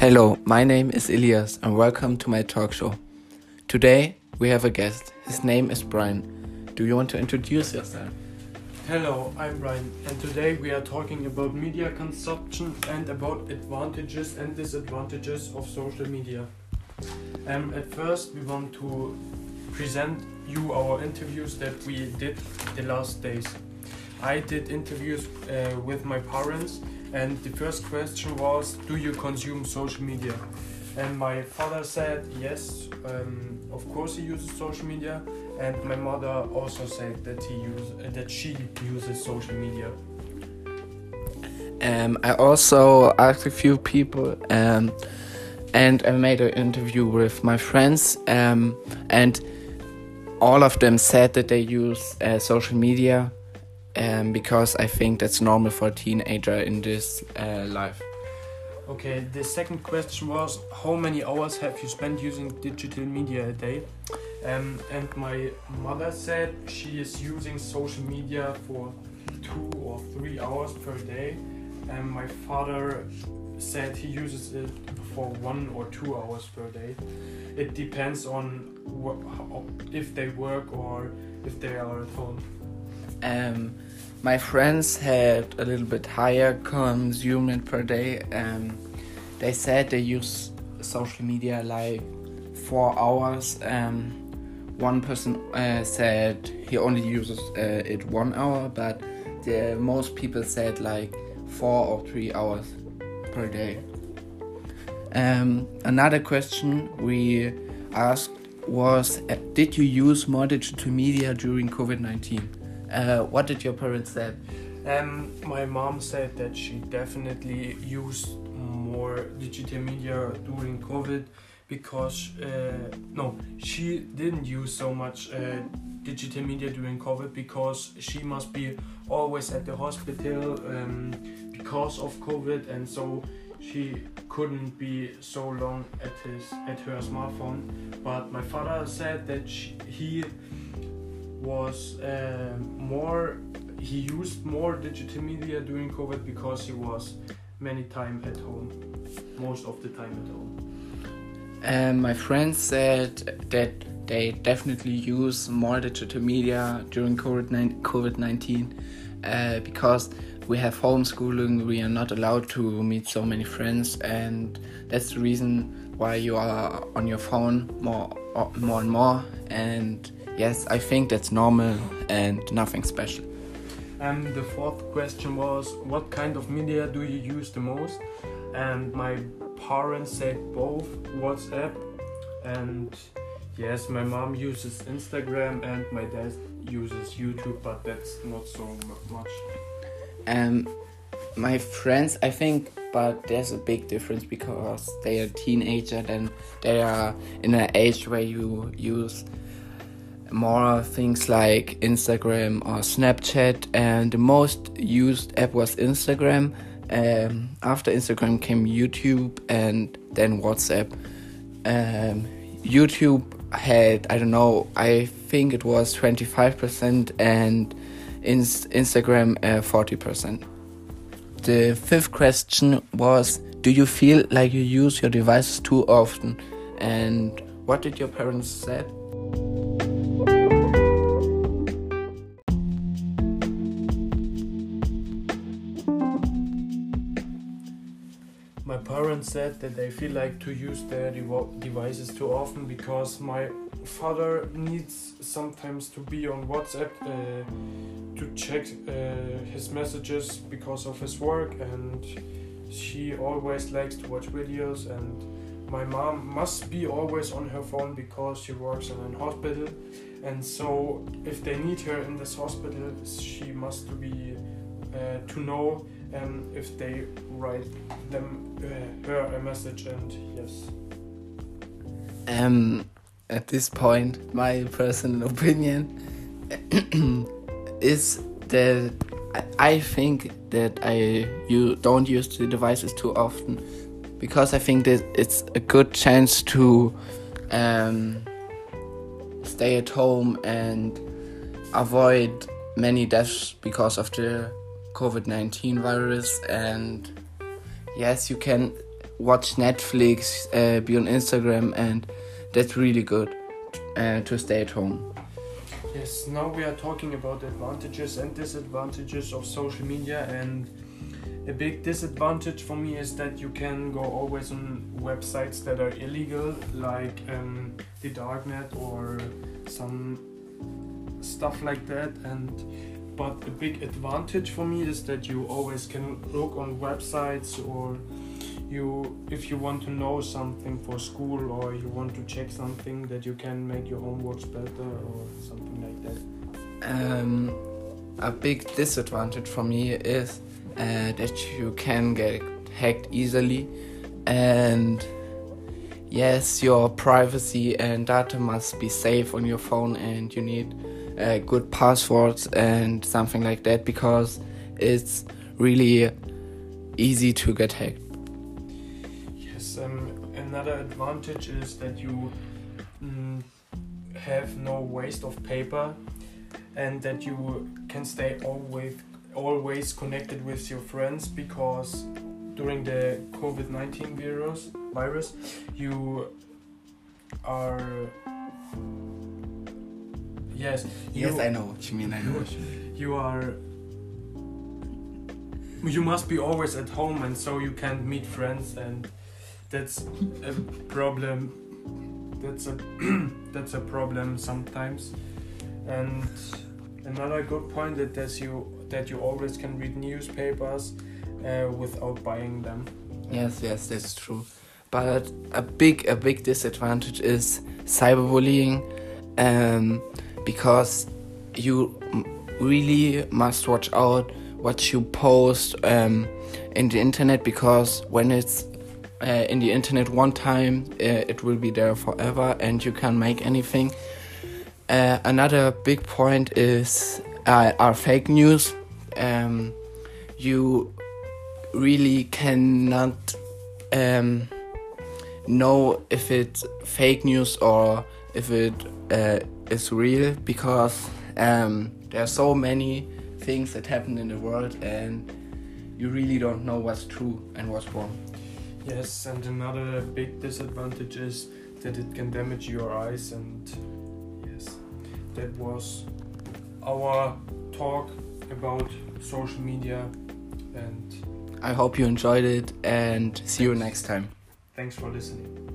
Hello, my name is Elias and welcome to my talk show. Today we have a guest. His name is Brian. Do you want to introduce yourself? Hello, I'm Brian, and today we are talking about media consumption and about advantages and disadvantages of social media. Um, at first, we want to present you our interviews that we did the last days. I did interviews uh, with my parents, and the first question was, "Do you consume social media?" And my father said, "Yes, um, of course he uses social media." And my mother also said that he use uh, that she uses social media. Um, I also asked a few people, um, and I made an interview with my friends, um, and all of them said that they use uh, social media um, because I think that's normal for a teenager in this uh, life. Okay, the second question was how many hours have you spent using digital media a day? Um, and my mother said she is using social media for two or three hours per day, and my father said he uses it for one or two hours per day. It depends on if they work or if they are at home. Um, my friends had a little bit higher consumption per day. Um, they said they use social media like four hours. Um, one person uh, said he only uses uh, it one hour, but the most people said like four or three hours per day. Um, another question we asked was uh, Did you use more digital media during COVID 19? Uh, what did your parents say? Um, my mom said that she definitely used more digital media during COVID because uh, no, she didn't use so much uh, digital media during COVID because she must be always at the hospital um, because of COVID, and so she couldn't be so long at his at her smartphone. But my father said that she, he was uh, more he used more digital media during COVID because he was many time at home, most of the time at home. Um, my friends said that they definitely use more digital media during COVID 19 uh, because we have homeschooling, we are not allowed to meet so many friends, and that's the reason why you are on your phone more, more and more. And yes, I think that's normal and nothing special. And the fourth question was, what kind of media do you use the most? And my parents said both WhatsApp and yes, my mom uses Instagram and my dad uses YouTube, but that's not so much. Um, my friends, I think, but there's a big difference because they are teenager and they are in an age where you use more things like Instagram or Snapchat, and the most used app was Instagram. Um, after Instagram came YouTube and then WhatsApp. Um, YouTube had, I don't know, I think it was 25% and Instagram uh, 40%. The fifth question was Do you feel like you use your devices too often? And what did your parents say? Parents said that they feel like to use their devices too often because my father needs sometimes to be on WhatsApp uh, to check uh, his messages because of his work, and she always likes to watch videos. And my mom must be always on her phone because she works in a hospital, and so if they need her in this hospital, she must be to know um, if they write them uh, her a message and yes. Um, at this point, my personal opinion is that I think that I you don't use the devices too often because I think that it's a good chance to um, stay at home and avoid many deaths because of the COVID 19 virus. And yes, you can watch Netflix, uh, be on Instagram, and that's really good uh, to stay at home. Yes, now we are talking about advantages and disadvantages of social media and a big disadvantage for me is that you can go always on websites that are illegal like um, the darknet or some stuff like that and but a big advantage for me is that you always can look on websites or you if you want to know something for school or you want to check something that you can make your homeworks better or something like that. Um, a big disadvantage for me is uh, that you can get hacked easily and yes your privacy and data must be safe on your phone and you need uh, good passwords and something like that because it's really easy to get hacked. Yes um, another advantage is that you mm, have no waste of paper and that you can stay always always connected with your friends because during the COVID-19 virus virus you are yes you, yes i know what you mean i know what you mean you are you must be always at home and so you can't meet friends and that's a problem that's a that's a problem sometimes and another good point that that you that you always can read newspapers uh, without buying them. Yes, yes, that's true. But a big a big disadvantage is cyberbullying, um, because you really must watch out what you post um, in the internet because when it's uh, in the internet one time uh, it will be there forever and you can make anything. Uh, another big point is uh, are fake news. Um, you really cannot um, know if it's fake news or if it uh, is real because um, there are so many things that happen in the world and you really don't know what's true and what's wrong. Yes, and another big disadvantage is that it can damage your eyes and yes, that was our talk about social media and I hope you enjoyed it and see you next time. thanks for listening.